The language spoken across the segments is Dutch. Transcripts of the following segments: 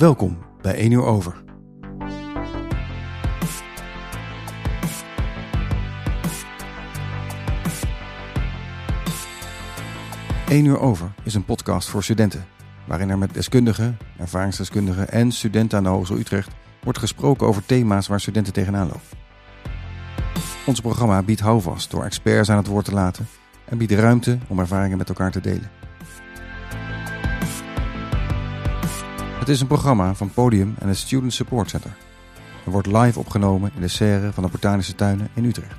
Welkom bij 1 uur over. Eén uur over is een podcast voor studenten, waarin er met deskundigen, ervaringsdeskundigen en studenten aan de Hogeschool Utrecht wordt gesproken over thema's waar studenten tegenaan lopen. Ons programma biedt houvast door experts aan het woord te laten en biedt ruimte om ervaringen met elkaar te delen. Het is een programma van Podium en het Student Support Center. en wordt live opgenomen in de serre van de Botanische Tuinen in Utrecht.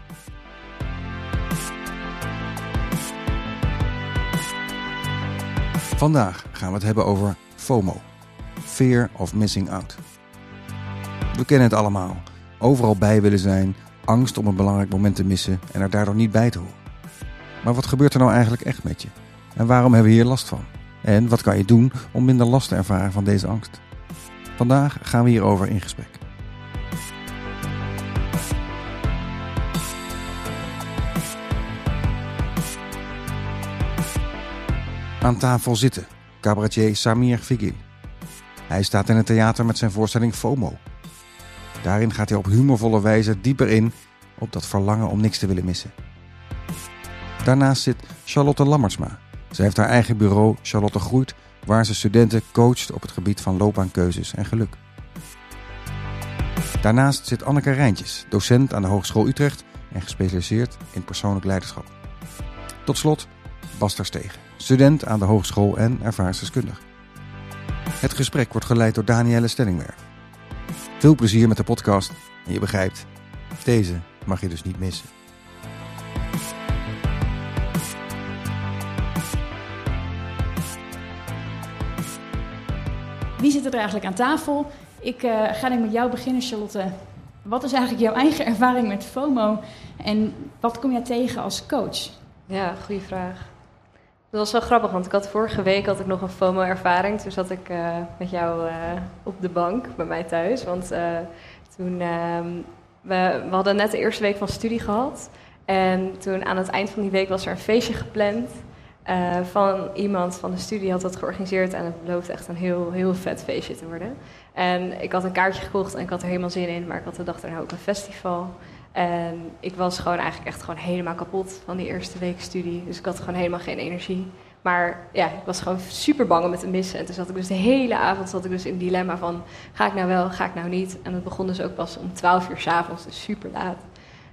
Vandaag gaan we het hebben over FOMO, Fear of Missing Out. We kennen het allemaal. Overal bij willen zijn, angst om een belangrijk moment te missen en er daardoor niet bij te horen. Maar wat gebeurt er nou eigenlijk echt met je? En waarom hebben we hier last van? En wat kan je doen om minder last te ervaren van deze angst? Vandaag gaan we hierover in gesprek. Aan tafel zitten cabaretier Samir Figil. Hij staat in het theater met zijn voorstelling FOMO. Daarin gaat hij op humorvolle wijze dieper in op dat verlangen om niks te willen missen. Daarnaast zit Charlotte Lammertsma. Zij heeft haar eigen bureau Charlotte Groeit, waar ze studenten coacht op het gebied van loopbaankeuzes en geluk. Daarnaast zit Anneke Rijntjes, docent aan de Hogeschool Utrecht en gespecialiseerd in persoonlijk leiderschap. Tot slot Bas Stegen, student aan de hogeschool en ervaringsdeskundige. Het gesprek wordt geleid door Danielle Stellingwerf. Veel plezier met de podcast en je begrijpt, deze mag je dus niet missen. Wie zit er eigenlijk aan tafel? Ik uh, ga denk met jou beginnen, Charlotte. Wat is eigenlijk jouw eigen ervaring met FOMO en wat kom jij tegen als coach? Ja, goede vraag. Dat was wel grappig, want ik had vorige week had nog een FOMO-ervaring. Toen zat ik uh, met jou uh, op de bank bij mij thuis. Want toen, ehm, we, we hadden net de eerste week van studie gehad. En toen aan het eind van die week was er een feestje gepland. Uh, van iemand van de studie had dat georganiseerd en het beloofde echt een heel, heel vet feestje te worden. En ik had een kaartje gekocht en ik had er helemaal zin in, maar ik had de dag daarna ook een festival. En ik was gewoon eigenlijk echt gewoon helemaal kapot van die eerste week studie. Dus ik had gewoon helemaal geen energie. Maar ja, ik was gewoon super bang om het te missen. En toen zat ik dus de hele avond zat ik dus in het dilemma van... ga ik nou wel, ga ik nou niet? En het begon dus ook pas om 12 uur s'avonds, dus super laat.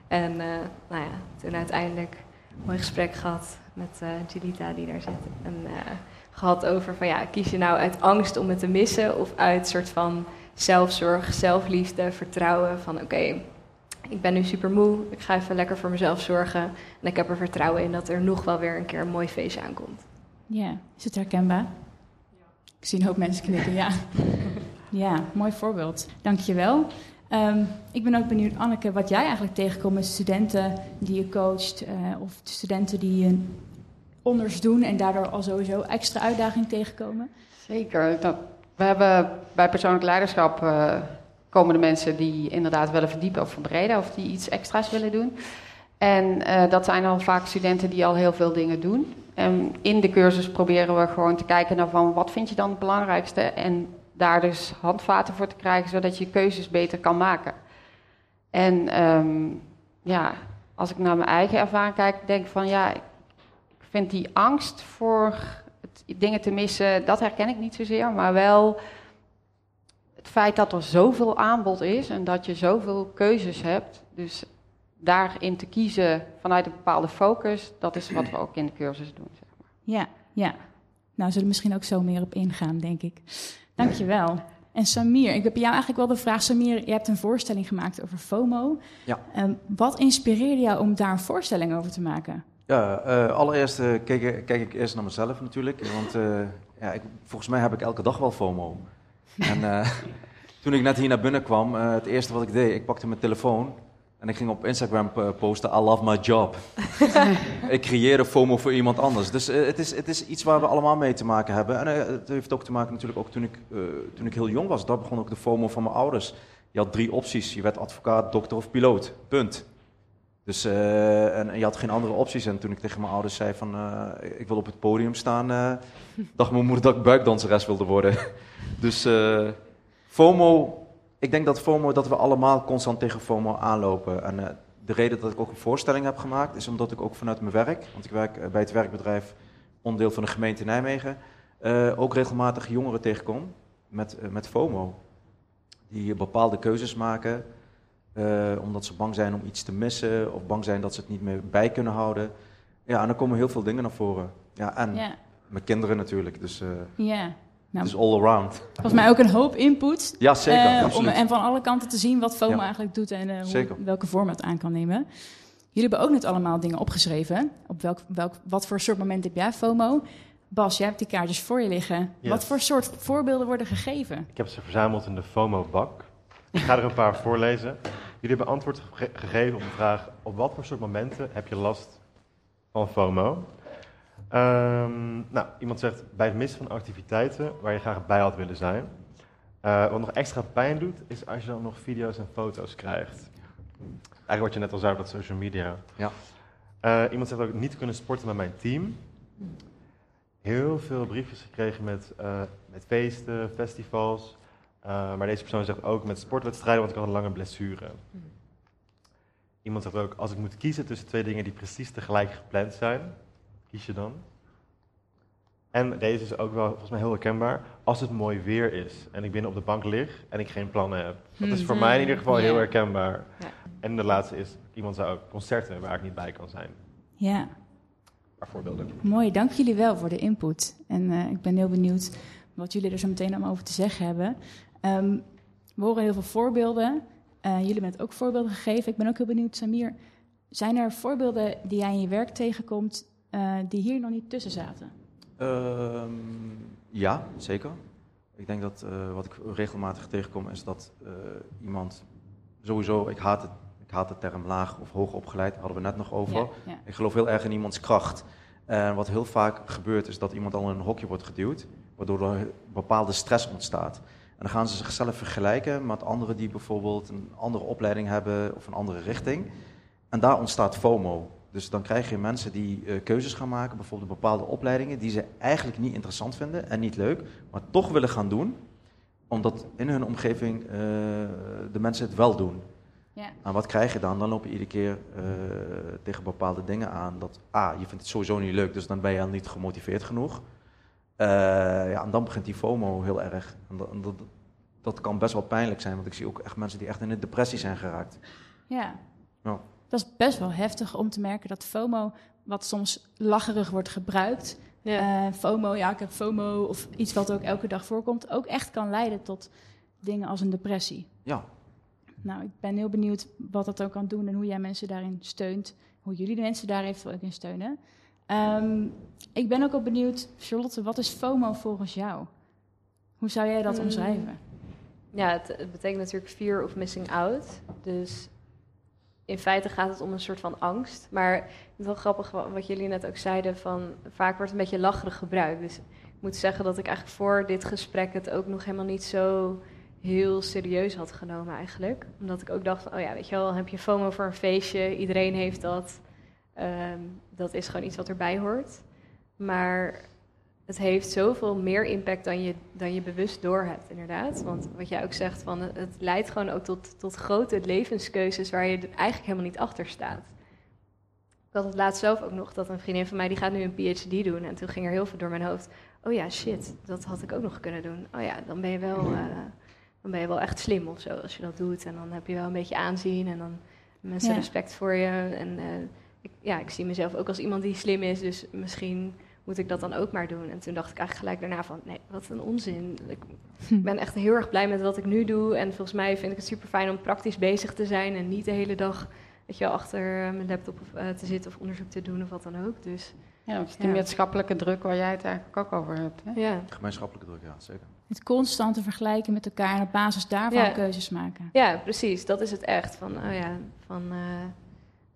En uh, nou ja, toen uiteindelijk een mooi gesprek gehad met uh, Julita die daar zit. En uh, gehad over van ja, kies je nou uit angst om het te missen of uit soort van zelfzorg, zelfliefde, vertrouwen van oké, okay, ik ben nu super moe, ik ga even lekker voor mezelf zorgen en ik heb er vertrouwen in dat er nog wel weer een keer een mooi feestje aankomt. Ja, is het herkenbaar? Ik zie een hoop mensen knikken, ja. ja, mooi voorbeeld. Dankjewel. Um, ik ben ook benieuwd, Anneke, wat jij eigenlijk tegenkomt met studenten die je coacht uh, of studenten die je onders doen en daardoor al sowieso extra uitdaging tegenkomen? Zeker. We hebben bij persoonlijk leiderschap uh, komen de mensen die inderdaad willen verdiepen of verbreden of die iets extra's willen doen. En uh, dat zijn dan vaak studenten die al heel veel dingen doen. En in de cursus proberen we gewoon te kijken naar van wat vind je dan het belangrijkste en daar dus handvaten voor te krijgen, zodat je keuzes beter kan maken. En um, ja, als ik naar mijn eigen ervaring kijk, denk ik van ja, vind die angst voor het, dingen te missen, dat herken ik niet zozeer, maar wel het feit dat er zoveel aanbod is en dat je zoveel keuzes hebt. Dus daarin te kiezen vanuit een bepaalde focus, dat is wat we ook in de cursus doen. Zeg maar. Ja, ja. Nou, zullen we misschien ook zo meer op ingaan, denk ik. Dankjewel. En Samir, ik heb jou eigenlijk wel de vraag, Samir, je hebt een voorstelling gemaakt over FOMO. Ja. Um, wat inspireerde jou om daar een voorstelling over te maken? Ja, uh, allereerst uh, kijk, kijk, ik eerst naar mezelf natuurlijk, want uh, ja, ik, volgens mij heb ik elke dag wel FOMO. En toen ik net hier naar binnen kwam, het eerste wat ik deed, ik pakte mijn telefoon en ik ging op Instagram posten, I love my job. ik creëerde FOMO voor iemand anders. Dus het, is, het is iets waar we allemaal mee te maken hebben. En het heeft ook te maken natuurlijk ook toen ik, toen ik heel jong was. Daar begon ook de FOMO van mijn ouders. Je had drie opties. Je werd advocaat, dokter of piloot. Punt. Dus, en, en, je had geen andere opties. En toen ik tegen mijn ouders zei van, ik wil op het podium staan, dacht mijn moeder dat ik buikdanseres wilde worden. dus FOMO, ik denk dat FOMO, dat we allemaal constant tegen FOMO aanlopen. En eh, de reden dat ik ook een voorstelling heb gemaakt, is omdat ik ook vanuit mijn werk, want ik werk eh, bij het werkbedrijf, onderdeel van de gemeente Nijmegen, eh, ook regelmatig jongeren tegenkom met, eh, met FOMO. Die bepaalde keuzes maken, eh, omdat ze bang zijn om iets te missen, of bang zijn dat ze het niet meer bij kunnen houden. Ja, en dan komen heel veel dingen naar voren. Ja, en mijn kinderen natuurlijk, dus eh, ja. Nou, het is all around. volgens mij ook een hoop input. Ja, zeker, eh, om, en van alle kanten te zien wat FOMO Ja. eigenlijk doet en eh, hoe, welke vorm het aan kan nemen. Jullie hebben ook net allemaal dingen opgeschreven. Op welk, welk, wat voor soort moment heb jij FOMO? Bas, jij hebt die kaartjes voor je liggen. Yes. Wat voor soort voorbeelden worden gegeven? Ik heb ze verzameld in de FOMO-bak. Ik ga er een paar voorlezen. Jullie hebben antwoord ge- gegeven op de vraag: op wat voor soort momenten heb je last van FOMO? Ehm, nou, iemand zegt bij het missen van activiteiten waar je graag bij had willen zijn. Eh, wat nog extra pijn doet, is als je dan nog video's en foto's krijgt. Eigenlijk wat je net al zei, dat social media. Ja. Eh, iemand zegt ook niet kunnen sporten met mijn team. Heel veel briefjes gekregen met, eh, met feesten, festivals. Uh, maar deze persoon zegt ook met sportwedstrijden, want ik had een lange blessure. Iemand zegt ook, als ik moet kiezen tussen twee dingen die precies tegelijk gepland zijn, kies je dan? En deze is ook wel volgens mij heel herkenbaar. Als het mooi weer is en ik binnen op de bank lig en ik geen plannen heb. Dat is voor Mhm. mij in ieder geval Ja. heel herkenbaar. Ja. En de laatste is, iemand zei ook concerten waar ik niet bij kan zijn. Ja, Paar voorbeelden. mooi. Dank jullie wel voor de input. En eh, ik ben heel benieuwd wat jullie er zo meteen allemaal over te zeggen hebben. Ehm, we horen heel veel voorbeelden. Eh, jullie hebben ook voorbeelden gegeven. Ik ben ook heel benieuwd, Samir. Zijn er voorbeelden die jij in je werk tegenkomt eh, die hier nog niet tussen zaten? Ehm, ja, zeker. Ik denk dat eh, wat ik regelmatig tegenkom is dat iemand sowieso, ik haat, het, ik haat de term laag of hoog opgeleid, hadden we net nog over. Ja, ja. Ik geloof heel erg in iemands kracht. En wat heel vaak gebeurt is dat iemand al in een hokje wordt geduwd, waardoor er bepaalde stress ontstaat. En dan gaan ze zichzelf vergelijken met anderen die bijvoorbeeld een andere opleiding hebben of een andere richting. En daar ontstaat FOMO. Dus dan krijg je mensen die eh, keuzes gaan maken, bijvoorbeeld bepaalde opleidingen die ze eigenlijk niet interessant vinden en niet leuk, maar toch willen gaan doen, omdat in hun omgeving eh, de mensen het wel doen. Ja. En wat krijg je dan? Dan loop je iedere keer eh, tegen bepaalde dingen aan. Dat, ah, je vindt het sowieso niet leuk, dus dan ben je al niet gemotiveerd genoeg. Eh, ja, en dan begint die FOMO heel erg. En dat, en dat, dat kan best wel pijnlijk zijn, want ik zie ook echt mensen die echt in een depressie zijn geraakt. Ja. Ja. Dat is best wel heftig om te merken dat FOMO, wat soms lacherig wordt gebruikt, Ja. eh, FOMO, ja, ik heb FOMO, of iets wat ook elke dag voorkomt, ook echt kan leiden tot dingen als een depressie. Ja, Nou, ik ben heel benieuwd wat dat ook kan doen en hoe jij mensen daarin steunt. Hoe jullie de mensen daar eventueel ook in steunen. Ehm, ik ben ook al benieuwd, Charlotte, wat is FOMO volgens jou? Hoe zou jij dat Hmm. omschrijven? Ja, het, het betekent natuurlijk fear of missing out. Dus in feite gaat het om een soort van angst. Maar het is wel grappig wa- wat jullie net ook zeiden, van vaak wordt het een beetje lacherig gebruikt. Dus ik moet zeggen dat ik eigenlijk voor dit gesprek het ook nog helemaal niet zo heel serieus had genomen eigenlijk. Omdat ik ook dacht, oh ja, weet je wel, heb je FOMO voor een feestje, iedereen heeft dat. Ehm, dat is gewoon iets wat erbij hoort. Maar het heeft zoveel meer impact dan je, dan je bewust doorhebt, inderdaad. Want wat jij ook zegt, van, het- leidt gewoon ook tot, tot grote levenskeuzes waar je eigenlijk helemaal niet achter staat. Ik had het laatst zelf ook nog dat een vriendin van mij die gaat nu een PhD doen. En toen ging er heel veel door mijn hoofd. Oh ja, shit, dat had ik ook nog kunnen doen. Oh ja, dan ben je wel, eh, dan ben je wel echt slim of zo als je dat doet. En dan heb je wel een beetje aanzien en dan mensen Ja. respect voor je. En eh, ik, ja, ik zie mezelf ook als iemand die slim is, dus misschien moet ik dat dan ook maar doen. En toen dacht ik eigenlijk gelijk daarna van, nee, wat een onzin. Ik ben echt heel erg blij met wat ik nu doe. En volgens mij vind ik het super fijn om praktisch bezig te zijn en niet de hele dag weet je, wel, achter eh, mijn laptop of, eh, te zitten of onderzoek te doen of wat dan ook. Dus Ja, dat is die Ja. maatschappelijke druk waar jij het eigenlijk ook over hebt. Hè? ja. gemeenschappelijke druk, ja, zeker. Het constante vergelijken met elkaar en op basis daarvan Ja. keuzes maken. Ja, precies. Dat is het echt. Van, oh ja, van, eh,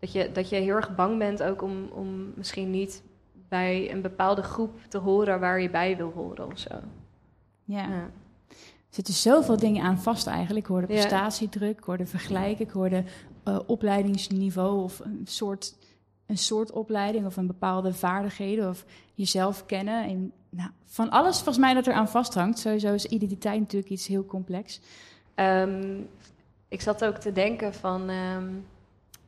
dat, je, dat je heel erg bang bent ook om, om misschien niet bij een bepaalde groep te horen waar je bij wil horen of zo. Ja. Ja. Er zitten zoveel dingen aan vast eigenlijk. Ik hoorde prestatiedruk, ik hoorde vergelijken, ik hoorde eh, opleidingsniveau of een soort een soort opleiding of een bepaalde vaardigheden of jezelf kennen. En, nou, van alles volgens mij dat er aan vasthangt. Sowieso is identiteit natuurlijk iets heel complex. Ehm, ik zat ook te denken van, ehm,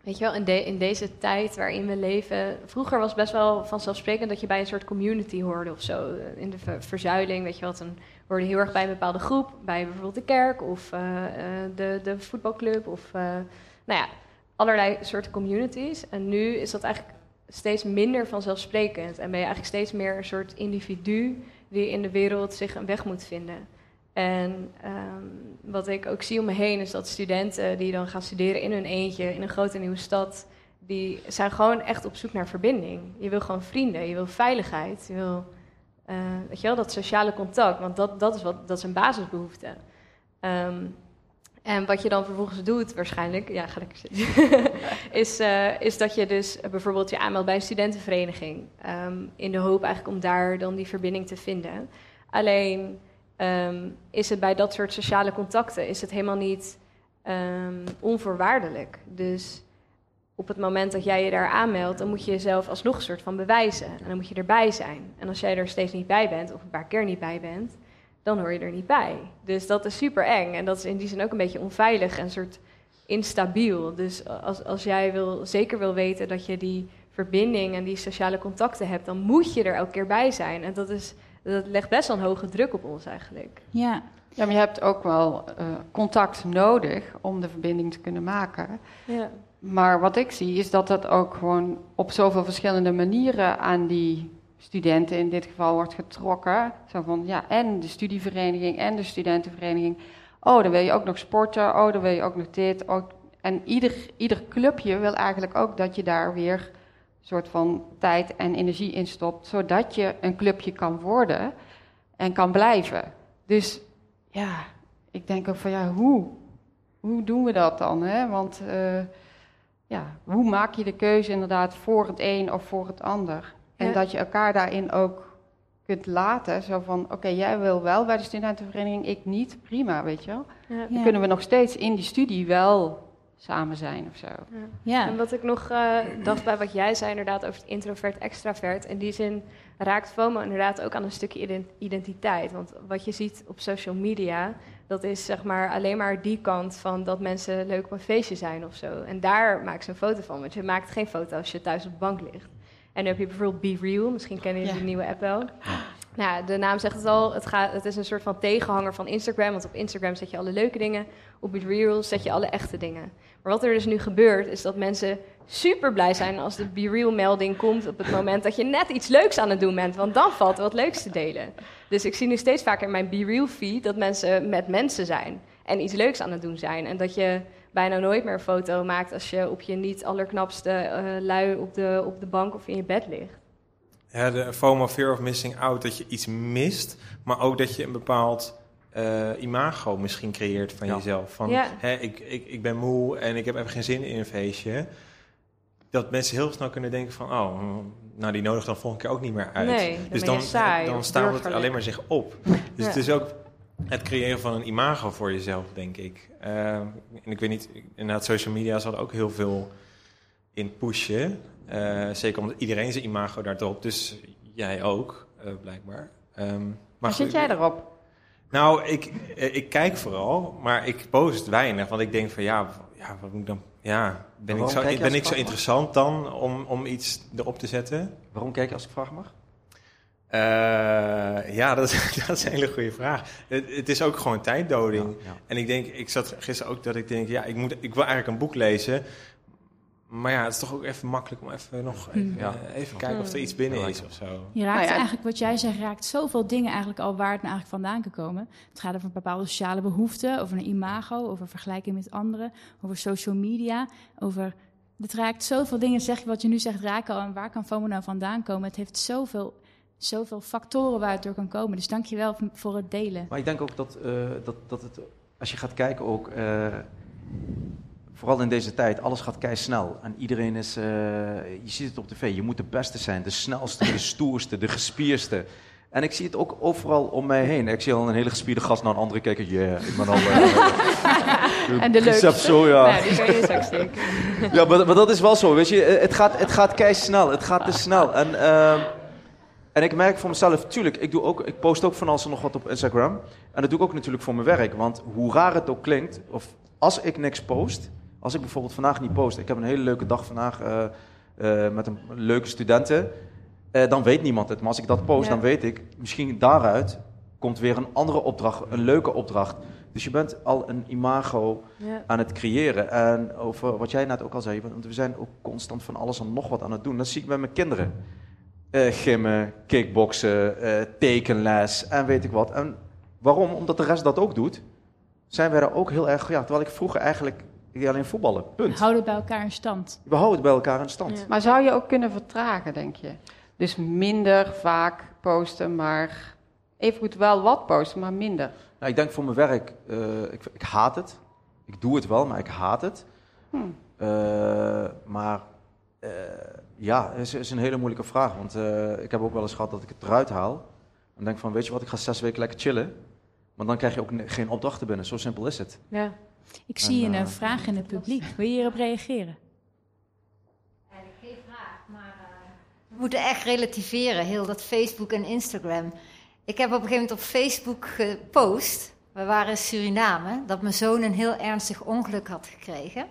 weet je wel, in, in deze tijd waarin we leven. Vroeger was best wel vanzelfsprekend dat je bij een soort community hoorde of zo. In de ver- verzuiling, weet je wat, dan hoorde heel erg bij een bepaalde groep. Bij bijvoorbeeld de kerk of eh, eh, de, de voetbalclub of, eh, nou ja, allerlei soorten communities. En nu is dat eigenlijk steeds minder vanzelfsprekend. En ben je eigenlijk steeds meer een soort individu die in de wereld zich een weg moet vinden. En ehm, wat ik ook zie om me heen is dat studenten die dan gaan studeren in hun eentje in een grote nieuwe stad, die zijn gewoon echt op zoek naar verbinding. Je wil gewoon vrienden, je wil veiligheid, je wil, eh, weet je wel, dat sociale contact, want dat, dat, is, wat, dat is een basisbehoefte. Ehm, en wat je dan vervolgens doet, waarschijnlijk, ja, ga lekker zitten, is, eh, is dat je dus bijvoorbeeld je aanmeldt bij een studentenvereniging. ehm, in de hoop eigenlijk om daar dan die verbinding te vinden. Alleen ehm, is het bij dat soort sociale contacten is het helemaal niet ehm, onvoorwaardelijk. Dus op het moment dat jij je daar aanmeldt, dan moet je jezelf alsnog een soort van bewijzen. En dan moet je erbij zijn. En als jij er steeds niet bij bent, of een paar keer niet bij bent, dan hoor je er niet bij. Dus dat is super eng. En dat is in die zin ook een beetje onveilig en een soort instabiel. Dus als, als jij wil, zeker wil weten dat je die verbinding en die sociale contacten hebt, dan moet je er elke keer bij zijn. En dat, is, dat legt best wel een hoge druk op ons eigenlijk. Ja, Ja, maar je hebt ook wel eh, contact nodig om de verbinding te kunnen maken. Ja. Maar wat ik zie is dat dat ook gewoon op zoveel verschillende manieren aan die studenten in dit geval wordt getrokken. Zo van ja, en de studievereniging en de studentenvereniging. Oh, dan wil je ook nog sporten. Oh, dan wil je ook nog dit. Ook. En ieder, ieder clubje wil eigenlijk ook dat je daar weer soort van tijd en energie in stopt, zodat je een clubje kan worden en kan blijven. Dus ja, ik denk ook van ja, hoe? Hoe doen we dat dan? Hè? Want eh, ja, hoe maak je de keuze inderdaad voor het een of voor het ander? En Ja. dat je elkaar daarin ook kunt laten. Zo van, oké, jij wil wel bij de studentenvereniging, ik niet. Prima, weet je wel. Ja. Dan kunnen we nog steeds in die studie wel samen zijn of zo. ja. En wat ik nog eh, dacht bij wat jij zei inderdaad over het introvert-extravert. In die zin raakt FOMO inderdaad ook aan een stukje ident- identiteit. Want wat je ziet op social media, dat is zeg maar alleen maar die kant van dat mensen leuk op een feestje zijn of zo. En daar maak ze een foto van. Want je maakt geen foto als je thuis op de bank ligt. En dan heb je bijvoorbeeld Be Real, misschien kennen jullie Ja. die nieuwe app wel. Nou, de naam zegt het al, het, gaat, het is een soort van tegenhanger van Instagram. Want op Instagram zet je alle leuke dingen, op Real zet je alle echte dingen. Maar wat er dus nu gebeurt, is dat mensen super blij zijn als de Be Real melding komt op het moment dat je net iets leuks aan het doen bent. Want dan valt er wat leuks te delen. Dus ik zie nu steeds vaker in mijn Be Real feed dat mensen met mensen zijn. En iets leuks aan het doen zijn. En dat je bijna nooit meer een foto maakt als je op je niet allerknapste eh, lui op de, op de bank of in je bed ligt. Ja, de FOMO, fear of missing out, dat je iets mist, maar ook dat je een bepaald eh, imago misschien creëert van Ja. jezelf. Van, Ja. hè, ik, ik, ik ben moe en ik heb even geen zin in een feestje. Dat mensen heel snel kunnen denken van, oh, nou die nodig dan volgende keer ook niet meer uit. Nee, dan dus dan, saai dan of stapelt het alleen maar zich op. Dus Ja. het is ook het creëren van een imago voor jezelf, denk ik. Eh, en ik weet niet, inderdaad, social media zal ook heel veel in pushen. Eh, zeker omdat iedereen zijn imago daar erop, dus jij ook, eh, blijkbaar. Ehm, maar zit jij erop? Nou, ik, eh, ik kijk vooral, maar ik post weinig. Want ik denk van ja, ja wat moet ik dan? Ja, ben ik zo, ben ik zo interessant dan om, om iets erop te zetten? Waarom kijk je als ik vraag mag? Eh, ja, dat, is- dat is een hele goede vraag. Het, het is ook gewoon tijddoding. Ja, ja. En ik denk, ik zat gisteren ook dat ik denk, ja, ik, moet, ik wil eigenlijk een boek lezen. Maar ja, het is toch ook even makkelijk om even nog even, Ja. eh, even kijken of er iets binnen Ja, is of zo. Je raakt Nou ja. eigenlijk, wat jij zegt, raakt zoveel dingen eigenlijk al waar het nou eigenlijk vandaan kan komen. Het gaat over bepaalde sociale behoeften, over een imago, over vergelijking met anderen, over social media, over... Het raakt zoveel dingen, zeg je wat je nu zegt, raken al. En waar kan FOMO nou vandaan komen? Het heeft zoveel, zoveel factoren waar het door kan komen. Dus dank je wel voor het delen. Maar ik denk ook dat, eh, dat, dat het, als je gaat kijken ook, eh, vooral in deze tijd, alles gaat kei snel. En iedereen is, eh, je ziet het op tv, je moet de beste zijn, de snelste, de stoerste, de gespierste. En ik zie het ook overal om mij heen. Ik zie al een hele gespierde gast naar een andere kijken. Yeah, ik ben al... eh, En de leukste. zo, ja. Nou, die kan je. Ja, maar, maar dat is wel zo, weet je. Eh, Het gaat, het gaat kei snel. Het gaat te snel. En, ehm, en ik merk voor mezelf, tuurlijk, ik, doe ook, ik post ook van alles en nog wat op Instagram. En dat doe ik ook natuurlijk voor mijn werk. Want hoe raar het ook klinkt, of als ik niks post, als ik bijvoorbeeld vandaag niet post, ik heb een hele leuke dag vandaag eh, eh, met een leuke studenten, eh, dan weet niemand het. Maar als ik dat post, Ja. dan weet ik, misschien daaruit komt weer een andere opdracht, een leuke opdracht. Dus je bent al een imago Ja. aan het creëren. En over wat jij net ook al zei, want we zijn ook constant van alles en nog wat aan het doen. Dat zie ik bij mijn kinderen. Eh gimmen, kickboksen, tekenles en weet ik wat. En waarom? Omdat de rest dat ook doet, zijn wij daar ook heel erg... Ja, terwijl ik vroeger eigenlijk ik deed alleen voetballen, punt. Houden bij elkaar in stand. We houden het bij elkaar in stand. Ja. Maar zou je ook kunnen vertragen, denk je? Dus minder vaak posten, maar even goed wel wat posten, maar minder. Nou, ik denk voor mijn werk, eh, ik, ik haat het. Ik doe het wel, maar ik haat het. Eh, maar eh, ja, het is, is een hele moeilijke vraag. Want eh, ik heb ook wel eens gehad dat ik het eruit haal. En denk van, weet je wat, ik ga zes weken lekker chillen. Maar dan krijg je ook geen opdrachten binnen. Zo simpel is het. Ja. Ik zie En, een eh, eh, vraag in het publiek. Wil je hierop reageren? Eigenlijk geen vraag, maar eh, we moeten echt relativeren, heel dat Facebook en Instagram. Ik heb op een gegeven moment op Facebook gepost, we waren in Suriname, dat mijn zoon een heel ernstig ongeluk had gekregen.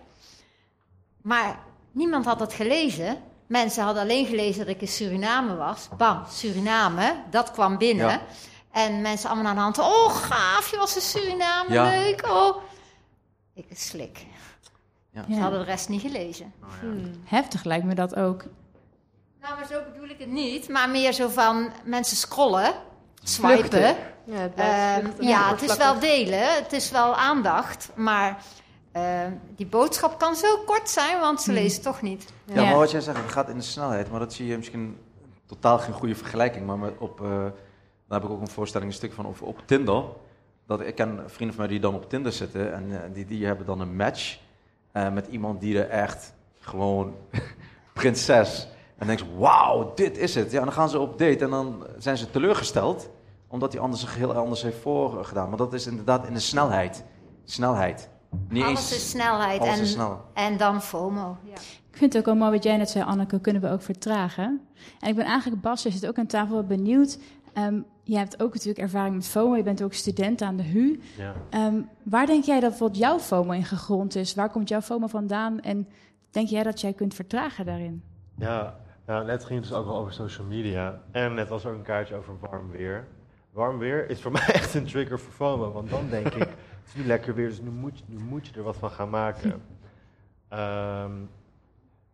Maar niemand had het gelezen. Mensen hadden alleen gelezen dat ik in Suriname was. Bam, Suriname, dat kwam binnen. Ja. En mensen allemaal aan de hand. Oh, gaaf, je was in Suriname, Ja. leuk. Oh. Ik slik. Ja. Ze hadden de rest niet gelezen. Hmm. Heftig lijkt me dat ook. Nou, maar zo bedoel ik het niet. Maar meer zo van mensen scrollen, swipen. Vluchten. Ja, het Ehm, ja, het is wel delen, het is wel aandacht. Maar ehm, die boodschap kan zo kort zijn, want ze Hmm. lezen toch niet. Ja, Ja. maar wat jij zegt, het gaat in de snelheid. Maar dat zie je misschien totaal geen goede vergelijking. Maar met op, eh, daar heb ik ook een voorstelling, een stuk van over op Tinder. Dat, ik ken vrienden van mij die dan op Tinder zitten. En eh, die, die hebben dan een match eh, met iemand die er echt gewoon prinses. En dan denk je, wauw, dit is het. Ja, en dan gaan ze op date en dan zijn ze teleurgesteld. Omdat die ander zich heel anders heeft voorgedaan. Maar dat is inderdaad in de snelheid. Snelheid. Niet Alles eens, is snelheid alles en, is snel. en dan FOMO. Ja. Ik vind het ook wel mooi wat jij net zei, Anneke, kunnen we ook vertragen. En ik ben eigenlijk, Bas, je zit ook aan tafel wel benieuwd. Ehm je hebt ook natuurlijk ervaring met FOMO, je bent ook student aan de HU. Ja. Ehm, waar denk jij dat bijvoorbeeld jouw FOMO in gegrond is? Waar komt jouw FOMO vandaan? En denk jij dat jij kunt vertragen daarin? Ja, nou, net ging het dus ook al over social media. En net was er ook een kaartje over warm weer. Warm weer is voor mij echt een trigger voor FOMO. Want dan denk ik, het is nu lekker weer, dus nu moet, je, nu moet je er wat van gaan maken. Ehm,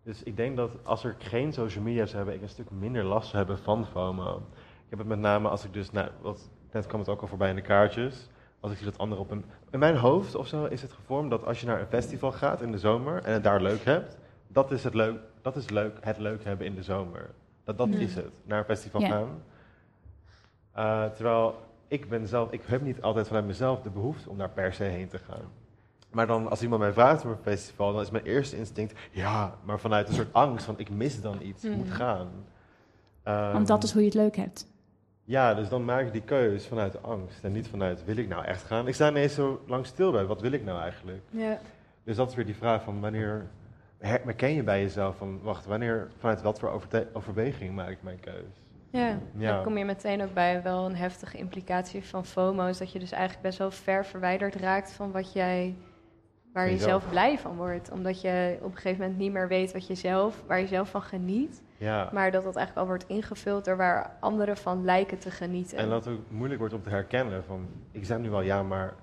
dus ik denk dat als er geen social media zou hebben, ik een stuk minder last zou hebben van FOMO. Ik heb het met name als ik dus, nou, wat, net kwam het ook al voorbij in de kaartjes. Als ik zie dat anderen op een... In mijn hoofd of zo is het gevormd dat als je naar een festival gaat in de zomer en het daar leuk hebt, dat is het leuk, dat is leuk, het leuk hebben in de zomer. Dat, dat is het, naar een festival gaan. Eh, terwijl ik ben zelf, ik heb niet altijd vanuit mezelf de behoefte om daar per se heen te gaan. Maar dan als iemand mij vraagt voor een festival, dan is mijn eerste instinct, ja, maar vanuit een soort angst van ik mis dan iets, ik moet gaan. Ehm, Want dat is hoe je het leuk hebt. Ja, dus dan maak ik die keus vanuit angst en niet vanuit wil ik nou echt gaan. Ik sta ineens zo lang stil bij, wat wil ik nou eigenlijk? Ja. Dus dat is weer die vraag van wanneer her- herken je bij jezelf van wacht, wanneer vanuit wat voor overweging maak ik mijn keus? Ja, Ja. dan kom je meteen ook bij wel een heftige implicatie van FOMO. Is dat je dus eigenlijk best wel ver verwijderd raakt van wat jij, waar je zelf blij van wordt. Omdat je op een gegeven moment niet meer weet wat je zelf, waar je zelf van geniet. Ja. Maar dat dat eigenlijk al wordt ingevuld door waar anderen van lijken te genieten. En dat het ook moeilijk wordt om te herkennen van ik zeg nu wel ja, maar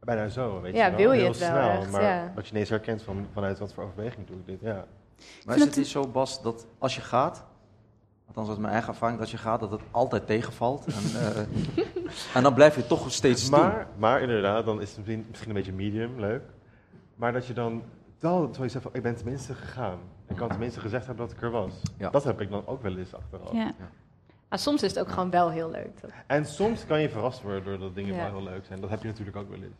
bijna zo, weet Ja, je wel. wil je Heel het wel snel, echt, maar ja. wat je ineens herkent van vanuit wat voor overweging doe ik dit, ja. Maar is het niet zo, Bas, dat als je gaat, althans uit mijn eigen ervaring, dat je gaat, dat het altijd tegenvalt. En, eh, en dan blijf je toch steeds doen. Maar, maar inderdaad, dan is het misschien, misschien een beetje medium, leuk. Maar dat je dan wel zo zegt van, ik ben tenminste gegaan. Ik kan tenminste gezegd hebben dat ik er was. Ja. Dat heb ik dan ook wel eens achteraf. Ja. Maar soms is het ook gewoon wel heel leuk. Dat- En soms kan je verrast worden doordat dingen Ja. wel heel leuk zijn. Dat heb je natuurlijk ook wel eens.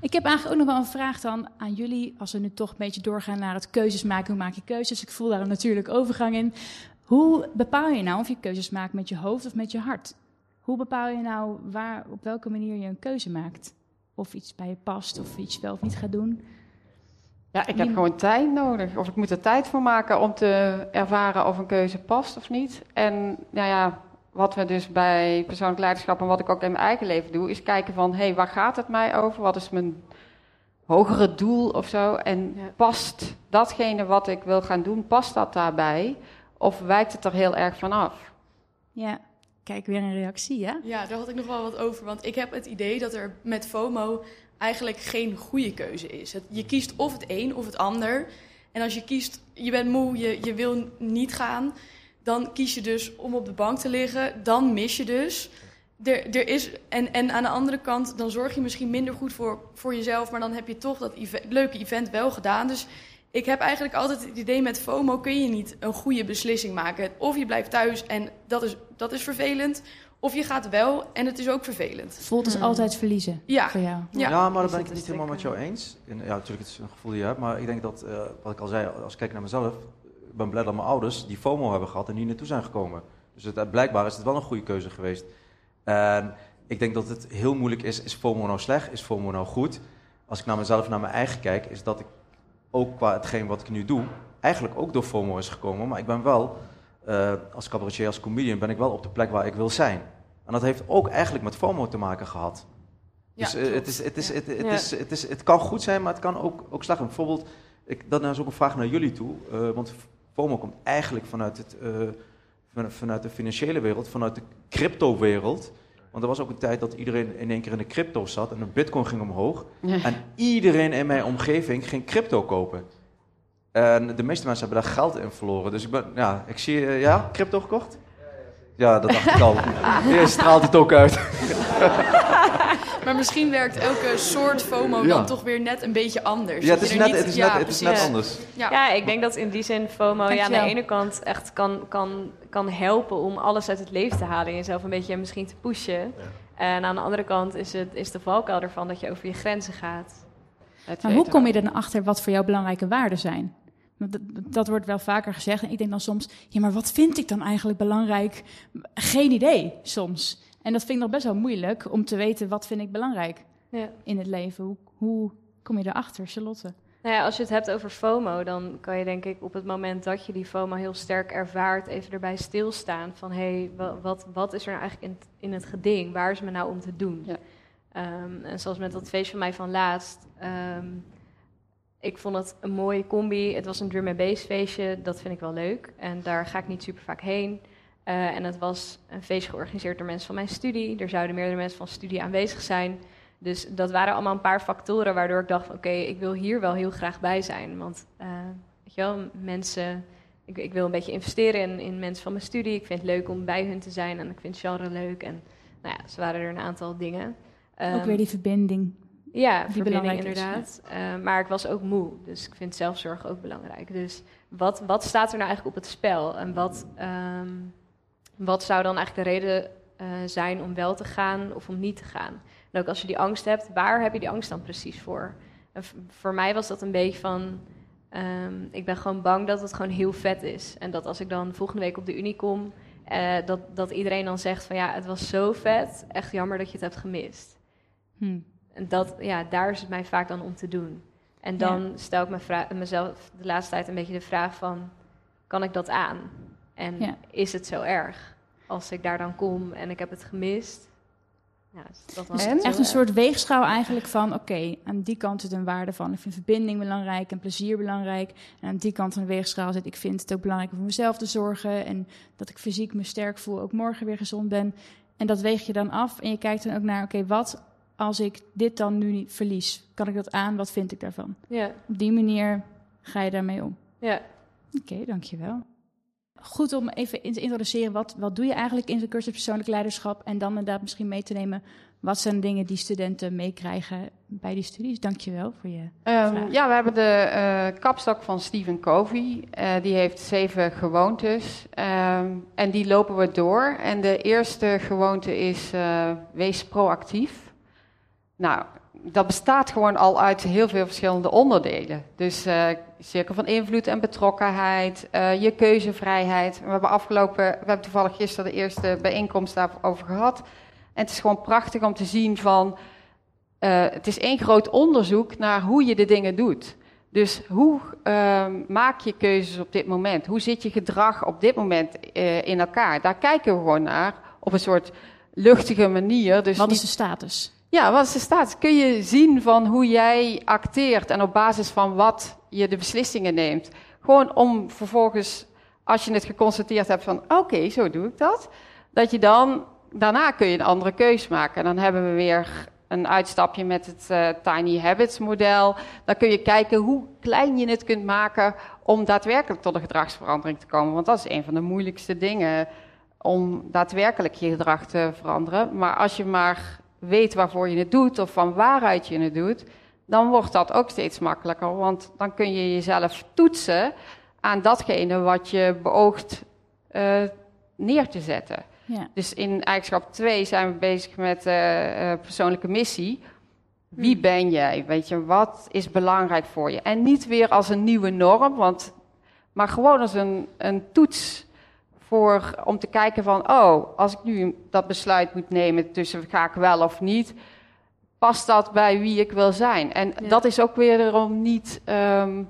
Ik heb eigenlijk ook nog wel een vraag dan aan jullie. Als we nu toch een beetje doorgaan naar het keuzes maken. Hoe maak je keuzes? Ik voel daar een natuurlijke overgang in. Hoe bepaal je nou of je keuzes maakt met je hoofd of met je hart? Hoe bepaal je nou waar, op welke manier je een keuze maakt? of iets bij je past of iets wel of niet gaat doen. Ja, ik heb gewoon tijd nodig. Of ik moet er tijd voor maken om te ervaren of een keuze past of niet. En nou ja, wat we dus bij persoonlijk leiderschap en wat ik ook in mijn eigen leven doe, is kijken van hé, hey, waar gaat het mij over? Wat is mijn hogere doel of zo? En past datgene wat ik wil gaan doen, past dat daarbij? Of wijkt het er heel erg van af? Ja, kijk weer een reactie, ja? Ja, daar had ik nog wel wat over. Want ik heb het idee dat er met FOMO eigenlijk geen goede keuze is. je kiest of het een of het ander. En als je kiest, je bent moe, je, je wil niet gaan, dan kies je dus om op de bank te liggen. Dan mis je dus. Er, er is, en, en aan de andere kant, dan zorg je misschien minder goed voor, voor jezelf, maar dan heb je toch dat leuke event wel gedaan. Dus ik heb eigenlijk altijd het idee met FOMO kun je niet een goede beslissing maken. Of je blijft thuis en dat is, dat is vervelend. Of je gaat wel en het is ook vervelend. Voelt dus altijd verliezen ja. voor jou. Ja, ja maar daar ben ik het niet helemaal met jou eens. En, ja, natuurlijk, het is een gevoel die je hebt. Maar ik denk dat, uh, wat ik al zei, als ik kijk naar mezelf... Ik ben blij dat mijn ouders die FOMO hebben gehad en hier naartoe zijn gekomen. Dus het, eh, blijkbaar is het wel een goede keuze geweest. En ik denk dat het heel moeilijk is, is FOMO nou slecht? Is FOMO nou goed? Als ik naar mezelf, naar mijn eigen kijk, is dat ik ook qua hetgeen wat ik nu doe, eigenlijk ook door FOMO is gekomen. Maar ik ben wel, uh, als cabaretier, als comedian, ben ik wel op de plek waar ik wil zijn. En dat heeft ook eigenlijk met FOMO te maken gehad. Dus het, is, het, is, het, het, is, het, is, het kan goed zijn, maar het kan ook, ook slecht. Bijvoorbeeld, ik, dat is ook een vraag naar jullie toe. Uh, want FOMO komt eigenlijk vanuit, het, vanuit de financiële wereld, vanuit de crypto-wereld. Want er was ook een tijd dat iedereen in één keer in de crypto zat en de bitcoin ging omhoog. En iedereen in mijn omgeving ging crypto kopen. En de meeste mensen hebben daar geld in verloren. Dus ik ben, ja, ik zie, uh, ja, crypto gekocht? Ja, dat dacht ik al. Eerst straalt het ook uit. maar misschien werkt elke soort FOMO dan toch weer net een beetje anders. Ja, het is, net, het is, net, het is net anders. Ja. ja, ik denk dat in die zin FOMO ja, aan de ene kant echt kan, kan, kan helpen om alles uit het leven te halen. En jezelf een beetje misschien te pushen. En aan de andere kant is, het, is de valkuil ervan dat je over je grenzen gaat. Maar hoe kom je er dan achter wat voor jou belangrijke waarden zijn? Dat, dat, wordt wel vaker gezegd. En ik denk dan soms, ja, maar wat vind ik dan eigenlijk belangrijk? Geen idee soms. En dat vind ik nog best wel moeilijk om te weten wat vind ik belangrijk ja. in het leven. Hoe, hoe kom je erachter, Charlotte? Nou ja, als je het hebt over FOMO, dan kan je denk ik op het moment dat je die FOMO heel sterk ervaart, even erbij stilstaan van hé, hey, wat, wat is er nou eigenlijk in, in het geding? Waar is me nou om te doen? Ja. Um, en zoals met dat feest van mij van laatst. Um, ik vond het een mooie combi. Het was een drum and bass feestje, dat vind ik wel leuk. En daar ga ik niet super vaak heen. Uh, en het was een feest georganiseerd door mensen van mijn studie. Er zouden meerdere mensen van studie aanwezig zijn. Dus dat waren allemaal een paar factoren waardoor ik dacht: oké, ik wil hier wel heel graag bij zijn. Want uh, weet je wel, mensen. Ik, ik, wil een beetje investeren in, in mensen van mijn studie. Ik vind het leuk om bij hun te zijn en ik vind genre leuk. En nou ja, ze waren er een aantal dingen. Um, Ook weer die verbinding. Ja, die verbinding inderdaad. Uh, maar ik was ook moe, dus ik vind zelfzorg ook belangrijk. Dus wat, wat staat er nou eigenlijk op het spel? En wat, um, wat zou dan eigenlijk de reden uh, zijn om wel te gaan of om niet te gaan? En ook als je die angst hebt, waar heb je die angst dan precies voor? En voor mij was dat een beetje van, um, ik ben gewoon bang dat het gewoon heel vet is. En dat als ik dan volgende week op de Unie kom, uh, dat, dat iedereen dan zegt van ja, het was zo vet, echt jammer dat je het hebt gemist. Hm. En dat, ja, daar is het mij vaak dan om te doen. En dan stel ik me mezelf de laatste tijd een beetje de vraag van, kan ik dat aan? En is het zo erg als ik daar dan kom en ik heb het gemist? Ja, dat was echt een soort weegschaal eigenlijk van, oké, aan die kant zit een waarde van, ik vind verbinding belangrijk en plezier belangrijk. En aan die kant van de weegschaal zit, ik vind het ook belangrijk om voor mezelf te zorgen en dat ik fysiek me sterk voel, ook morgen weer gezond ben. En dat weeg je dan af en je kijkt dan ook naar, oké, wat als ik dit dan nu niet verlies, kan ik dat aan? Wat vind ik daarvan? Ja. Op die manier ga je daarmee om. Ja. Oké, okay, dankjewel. Goed om even te introduceren, wat, wat doe je eigenlijk in de cursus persoonlijk leiderschap? En dan inderdaad misschien mee te nemen, wat zijn dingen die studenten meekrijgen bij die studies? Dankjewel voor je um, Ja, we hebben de uh, kapstok van Stephen Covey. Uh, die heeft zeven gewoontes um, en die lopen we door. En de eerste gewoonte is uh, wees proactief. Nou, dat bestaat gewoon al uit heel veel verschillende onderdelen. Dus uh, cirkel van invloed en betrokkenheid, uh, je keuzevrijheid. We hebben afgelopen, we hebben toevallig gisteren de eerste bijeenkomst daarover gehad. En het is gewoon prachtig om te zien van eh, het is één groot onderzoek naar hoe je de dingen doet. Dus hoe ehm, maak je keuzes op dit moment? Hoe zit je gedrag op dit moment eh, in elkaar? Daar kijken we gewoon naar op een soort luchtige manier. Dus Wat niet- is de status? Ja, wat is de status? Kun je zien van hoe jij acteert en op basis van wat je de beslissingen neemt. Gewoon om vervolgens, als je het geconstateerd hebt van oké, zo doe ik dat. Dat je dan, daarna kun je een andere keus maken. En dan hebben we weer een uitstapje met het eh, Tiny Habits model. Dan kun je kijken hoe klein je het kunt maken om daadwerkelijk tot een gedragsverandering te komen. Want dat is een van de moeilijkste dingen om daadwerkelijk je gedrag te veranderen. Maar als je maar weet waarvoor je het doet of van waaruit je het doet, dan wordt dat ook steeds makkelijker. Want dan kun je jezelf toetsen aan datgene wat je beoogt eh, neer te zetten. Ja. Dus in eigenschap 2 zijn we bezig met eh, eh, persoonlijke missie. Wie ben jij? Weet je, wat is belangrijk voor je? En niet weer als een nieuwe norm, want, maar gewoon als een, een toets voor, om te kijken van, oh, als ik nu dat besluit moet nemen tussen ga ik wel of niet, past dat bij wie ik wil zijn? En Ja. dat is ook wederom niet ehm,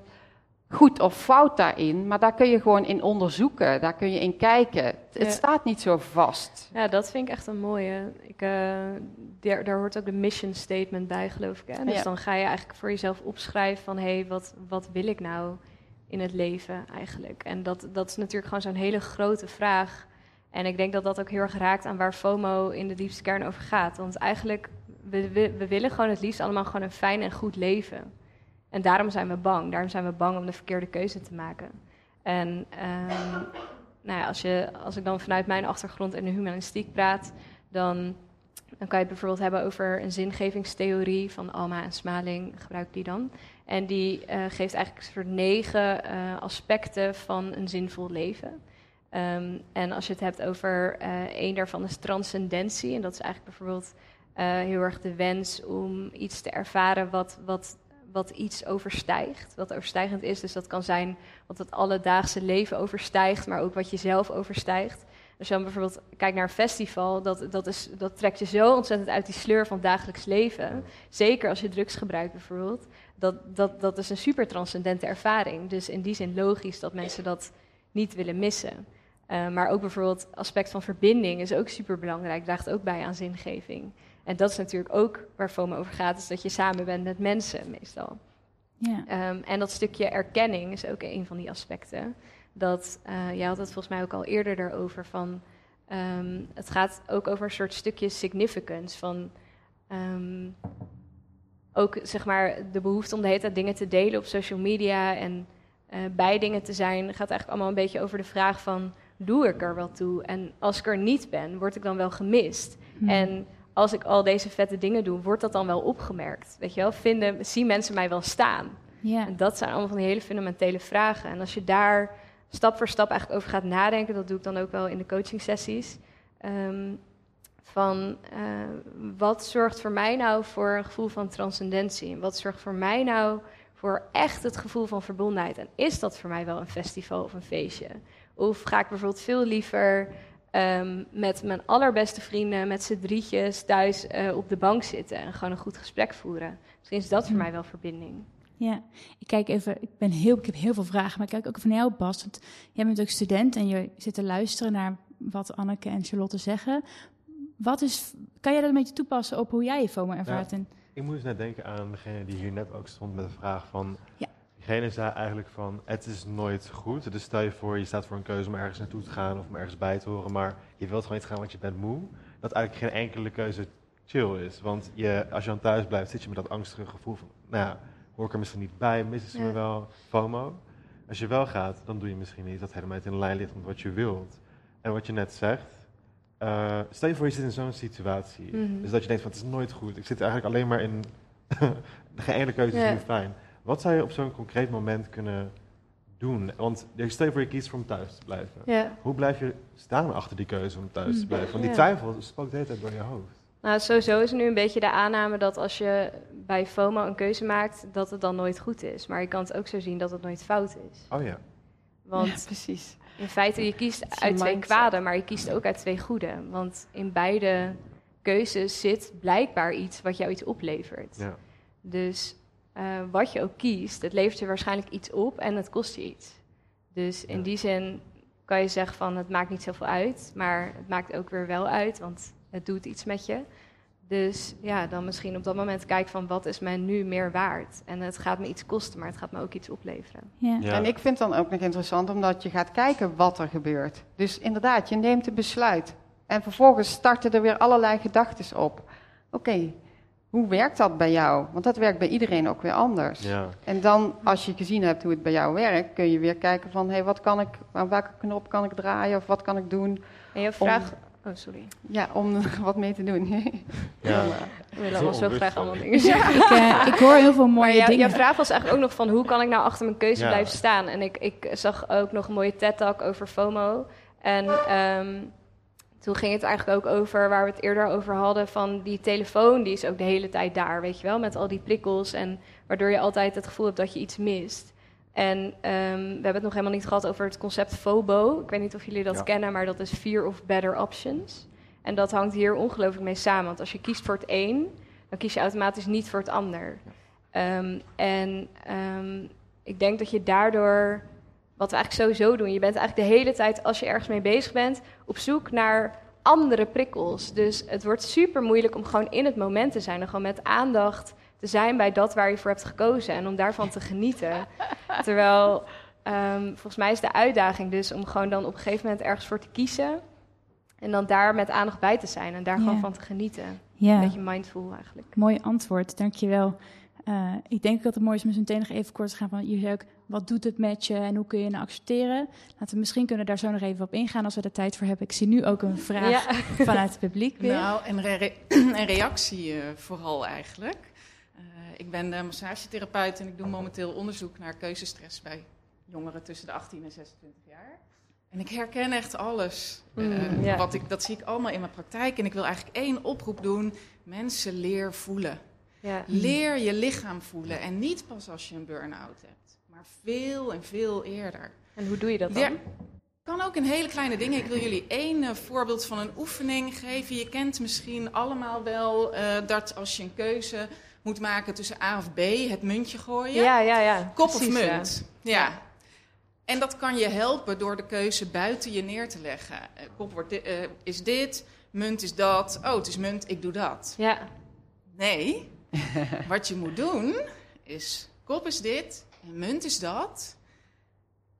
goed of fout daarin, maar daar kun je gewoon in onderzoeken, daar kun je in kijken. Het Ja. staat niet zo vast. Ja, dat vind ik echt een mooie. Ik, eh, daar, daar hoort ook de mission statement bij, geloof ik. Hè? Dus Ja. dan ga je eigenlijk voor jezelf opschrijven van... hé, hey, wat, wat wil ik nou in het leven eigenlijk? En dat, dat is natuurlijk gewoon zo'n hele grote vraag. En ik denk dat dat ook heel erg raakt aan waar FOMO in de diepste kern over gaat. Want eigenlijk, we, we, willen gewoon het liefst allemaal gewoon een fijn en goed leven. En daarom zijn we bang. Daarom zijn we bang om de verkeerde keuze te maken. En ehm, nou ja, als, je, als ik dan vanuit mijn achtergrond in de humanistiek praat, dan, dan kan je het bijvoorbeeld hebben over een zingevingstheorie van Alma en Smaling, gebruik die dan. En die eh, geeft eigenlijk soort negen eh, aspecten van een zinvol leven. Ehm, en als je het hebt over eh één daarvan is transcendentie. En dat is eigenlijk bijvoorbeeld eh, heel erg de wens om iets te ervaren wat, wat, wat iets overstijgt. Wat overstijgend is. Dus dat kan zijn wat het alledaagse leven overstijgt, maar ook wat je zelf overstijgt. Als je dan bijvoorbeeld kijkt naar een festival, dat, dat, is, dat trekt je zo ontzettend uit die sleur van het dagelijks leven. Zeker als je drugs gebruikt bijvoorbeeld. Dat, dat, dat is een super transcendente ervaring. Dus in die zin logisch dat mensen dat niet willen missen. Eh, maar ook bijvoorbeeld aspect van verbinding is ook super belangrijk, draagt ook bij aan zingeving. En dat is natuurlijk ook waar FOMO over gaat, is dat je samen bent met mensen meestal. Ja. Ehm, en dat stukje erkenning is ook een van die aspecten. Dat, eh jij had het volgens mij ook al eerder erover van... ehm, het gaat ook over een soort stukje significance van... ehm, ook zeg maar de behoefte om de hele tijd dingen te delen op social media en eh, bij dingen te zijn, gaat eigenlijk allemaal een beetje over de vraag van doe ik er wel toe? En als ik er niet ben, word ik dan wel gemist? Hm. En als ik al deze vette dingen doe, wordt dat dan wel opgemerkt? Weet je wel, vinden, zien mensen mij wel staan? ja. En dat zijn allemaal van die hele fundamentele vragen. En als je daar stap voor stap eigenlijk over gaat nadenken, dat doe ik dan ook wel in de coaching sessies. ehm, van eh, wat zorgt voor mij nou voor een gevoel van transcendentie? En wat zorgt voor mij nou voor echt het gevoel van verbondenheid? En is dat voor mij wel een festival of een feestje? Of ga ik bijvoorbeeld veel liever ehm, met mijn allerbeste vrienden, met z'n drietjes thuis eh, op de bank zitten en gewoon een goed gesprek voeren? Misschien is dat voor mij wel verbinding. Ja, ik kijk even, ik, ben heel, ik heb heel veel vragen, maar ik kijk ook even naar jou, Bas. Want jij bent ook student en je zit te luisteren naar wat Anneke en Charlotte zeggen. Wat is, kan jij dat een beetje toepassen op hoe jij je FOMO ervaart? En, Ik moest net denken aan degene die hier net ook stond met de vraag van... Ja. Diegene zei eigenlijk van, het is nooit goed. Dus stel je voor, je staat voor een keuze om ergens naartoe te gaan of om ergens bij te horen, maar je wilt gewoon niet gaan, want je bent moe. Dat eigenlijk geen enkele keuze chill is. Want je, als je dan thuis blijft, zit je met dat angstige gevoel van, nou ja, hoor ik er misschien niet bij, missen ze me wel, FOMO. Als je wel gaat, dan doe je misschien niet dat helemaal niet in lijn ligt met wat je wilt. En wat je net zegt, eh, stel je voor je zit in zo'n situatie. Mhm. Dus dat je denkt van, het is nooit goed. Ik zit eigenlijk alleen maar in, geen enkele keuze is nu fijn. Wat zou je op zo'n concreet moment kunnen doen? Want stel je voor je kiest voor om thuis te blijven. Hoe blijf je staan achter die keuze om thuis te Mm. blijven? Want die twijfel spookt de hele tijd door je hoofd. Nou, sowieso is er nu een beetje de aanname dat als je bij FOMO een keuze maakt, dat het dan nooit goed is. Maar je kan het ook zo zien dat het nooit fout is. Oh ja. Want Ja, precies. in feite, je kiest uit twee kwaden, maar je kiest ook uit twee goede. Want in beide keuzes zit blijkbaar iets wat jou iets oplevert. Ja. Dus eh, wat je ook kiest, het levert je waarschijnlijk iets op en het kost je iets. Dus in Ja. die zin kan je zeggen van het maakt niet zoveel uit, maar het maakt ook weer wel uit, want het doet iets met je. Dus ja, dan misschien op dat moment kijken van wat is mij nu meer waard. En het gaat me iets kosten, maar het gaat me ook iets opleveren. Ja. Ja. En ik vind dan ook nog interessant omdat je gaat kijken wat er gebeurt. Dus inderdaad, je neemt een besluit. En vervolgens starten er weer allerlei gedachten op. Oké, hoe werkt dat bij jou? Want dat werkt bij iedereen ook weer anders. Ja. En dan, als je gezien hebt hoe het bij jou werkt, kun je weer kijken van, hé, hey, wat kan ik, aan welke knop kan ik draaien of wat kan ik doen? En je vraagt... Oh, sorry. Ja, om er wat mee te doen. Ja. We willen Zo allemaal zo graag allemaal dingen zeggen. Ik, eh, ik hoor heel veel mooie Maar jou- dingen. jouw vraag was eigenlijk ook nog van hoe kan ik nou achter mijn keuze Ja. blijven staan? En ik, ik zag ook nog een mooie TED-talk over FOMO. En ehm, toen ging het eigenlijk ook over waar we het eerder over hadden: van die telefoon, die is ook de hele tijd daar, weet je wel, met al die prikkels. En waardoor je altijd het gevoel hebt dat je iets mist. En ehm, we hebben het nog helemaal niet gehad over het concept FOBO. Ik weet niet of jullie dat Ja. kennen, maar dat is Fear of Better Options. En dat hangt hier ongelooflijk mee samen. Want als je kiest voor het een, dan kies je automatisch niet voor het ander. Ehm, en ehm, ik denk dat je daardoor, wat we eigenlijk sowieso doen, je bent eigenlijk de hele tijd, als je ergens mee bezig bent, op zoek naar andere prikkels. Dus het wordt super moeilijk om gewoon in het moment te zijn en gewoon met aandacht te zijn bij dat waar je voor hebt gekozen en om daarvan te genieten. Terwijl, ehm, volgens mij is de uitdaging dus om gewoon dan op een gegeven moment ergens voor te kiezen en dan daar met aandacht bij te zijn en daar gewoon van te genieten. ja. Een beetje mindful eigenlijk. Mooi antwoord, dankjewel. Eh ik denk dat het mooi is om meteen nog even kort te gaan van je zei ook, wat doet het met je en hoe kun je nou accepteren? Laten we misschien kunnen daar zo nog even op ingaan als we er tijd voor hebben. Ik zie nu ook een vraag Ja. vanuit het publiek weer. Nou, een, re- een reactie eh, vooral eigenlijk. Eh, ik ben eh, massagetherapeut en ik doe momenteel onderzoek naar keuzestress bij jongeren tussen de 18 en 26 jaar. En ik herken echt alles. Eh, Mm, wat ik, dat zie ik allemaal in mijn praktijk. En ik wil eigenlijk één oproep doen. Mensen leer voelen. Ja. Leer je lichaam voelen. En niet pas als je een burn-out hebt. Maar veel en veel eerder. En hoe doe je dat dan? Ja, kan ook in hele kleine dingen. Ik wil jullie één eh, voorbeeld van een oefening geven. Je kent misschien allemaal wel dat als je een keuze moet maken tussen A of B, het muntje gooien. Ja, ja, ja. Kop Precies, of munt. Ja. En dat kan je helpen door de keuze buiten je neer te leggen. Eh, kop wordt eh, is dit, munt is dat. Oh, het is munt, ik doe dat. Ja, Nee, wat je moet doen is kop is dit en munt is dat.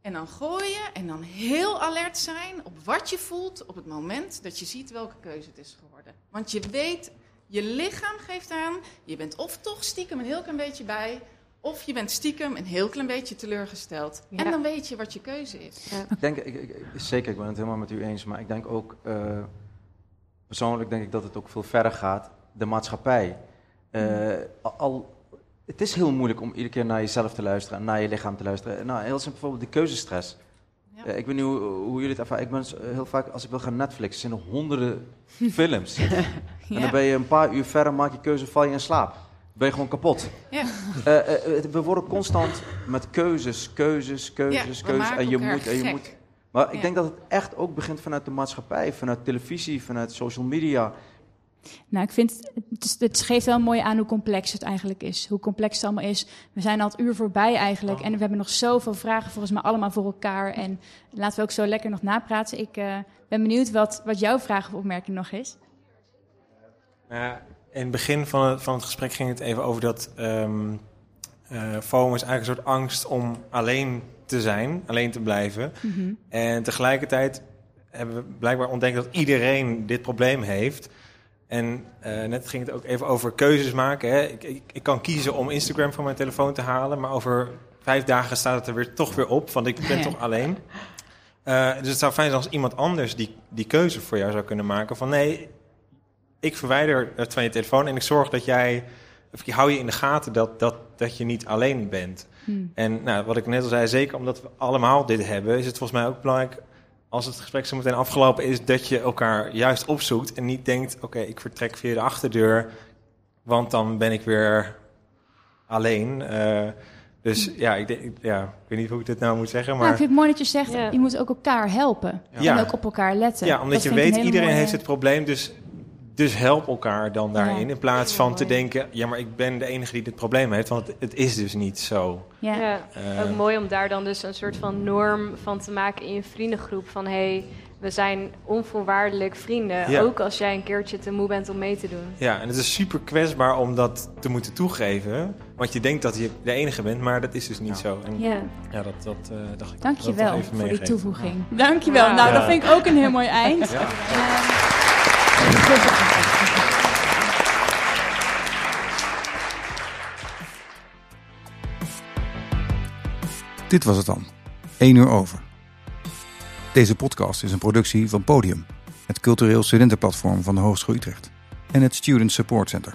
En dan gooien en dan heel alert zijn op wat je voelt op het moment dat je ziet welke keuze het is geworden. Want je weet, je lichaam geeft aan, je bent of toch stiekem een heel klein beetje bij, of je bent stiekem een heel klein beetje teleurgesteld. Ja. En dan weet je wat je keuze is. Ik denk, ik, zeker, ik ben het helemaal met u eens, maar ik denk ook, eh, persoonlijk denk ik dat het ook veel verder gaat. De maatschappij. Eh, al- al, het is heel moeilijk om iedere keer naar jezelf te luisteren en naar je lichaam te luisteren. Nou, heel simpel bijvoorbeeld die keuzestress. Ja. Eh, ik weet niet hoe, hoe jullie het ervaren. Ik ben heel vaak, als ik wil gaan Netflix, zijn er honderden films. En dan ben je een paar uur verder, maak je keuze, val je in slaap. Ben je gewoon kapot. Ja. Eh, eh, we worden constant met keuzes, keuzes, keuzes, keuzes. En je moet, en je gek. moet. Maar ik denk dat het echt ook begint vanuit de maatschappij, vanuit televisie, vanuit social media. Nou, ik vind, het geeft wel mooi aan hoe complex het eigenlijk is. Hoe complex het allemaal is. We zijn al het uur voorbij eigenlijk. En we hebben nog zoveel vragen volgens mij allemaal voor elkaar. En laten we ook zo lekker nog napraten. Ik eh, ben benieuwd wat, wat jouw vraag of opmerking nog is. Nou ja, in het begin van het, van het gesprek ging het even over dat eh, FOMO is eigenlijk een soort angst om alleen te zijn, alleen te blijven. En tegelijkertijd hebben we blijkbaar ontdekt dat iedereen dit probleem heeft. En eh, net ging het ook even over keuzes maken. Hè. Ik, ik, ik kan kiezen om Instagram van mijn telefoon te halen, maar over vijf dagen staat het er weer toch weer op, want ik ben toch alleen. Eh, dus het zou fijn zijn als iemand anders die, die keuze voor jou zou kunnen maken. Van nee, ik verwijder het van je telefoon en ik zorg dat jij, of ik hou je in de gaten dat, dat, dat je niet alleen bent. Hmm. En nou, wat ik net al zei, zeker omdat we allemaal dit hebben, is het volgens mij ook belangrijk als het gesprek zo meteen afgelopen is, dat je elkaar juist opzoekt en niet denkt, oké, ik vertrek via de achterdeur, want dan ben ik weer alleen. Eh, dus ja ik, denk, ik- ja, ik weet niet hoe ik dit nou moet zeggen, Nou, ik maar vind het mooi dat je zegt, Ja. je moet ook elkaar helpen. Ja. En ook op elkaar letten. ja, Dat omdat je ik weet, iedereen mooie- heeft het probleem, dus Dus help elkaar dan daarin. Ja. In plaats van te denken, ja, maar ik ben de enige die dit probleem heeft. Want het, het is dus niet zo. Ja. Ja, Eh, ook mooi om daar dan dus een soort van norm van te maken in je vriendengroep. Van hé, hey, we zijn onvoorwaardelijk vrienden. Ja. Ook als jij een keertje te moe bent om mee te doen. Ja, en het is super kwetsbaar om dat te moeten toegeven. Want je denkt dat je de enige bent, maar dat is dus niet zo. En ja, Ja. dat, dat eh, dacht ik. Dank dat even voor die toevoeging. Dank je wel. Ja. Nou, Ja. dat vind ik ook een heel mooi eind. Dit was het dan. 1 uur over. Deze podcast is een productie van Podium, het cultureel studentenplatform van de Hogeschool Utrecht en het Student Support Center.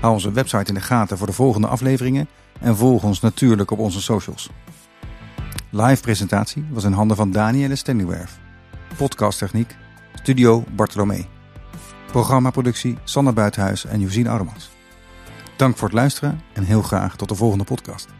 Hou onze website in de gaten voor de volgende afleveringen en volg ons natuurlijk op onze socials. Live presentatie was in handen van Danielle Stenniwerf. Podcasttechniek Studio Bartolomee. Programmaproductie Sander Buitenhuis en Josien Oudemans. Dank voor het luisteren en heel graag tot de volgende podcast.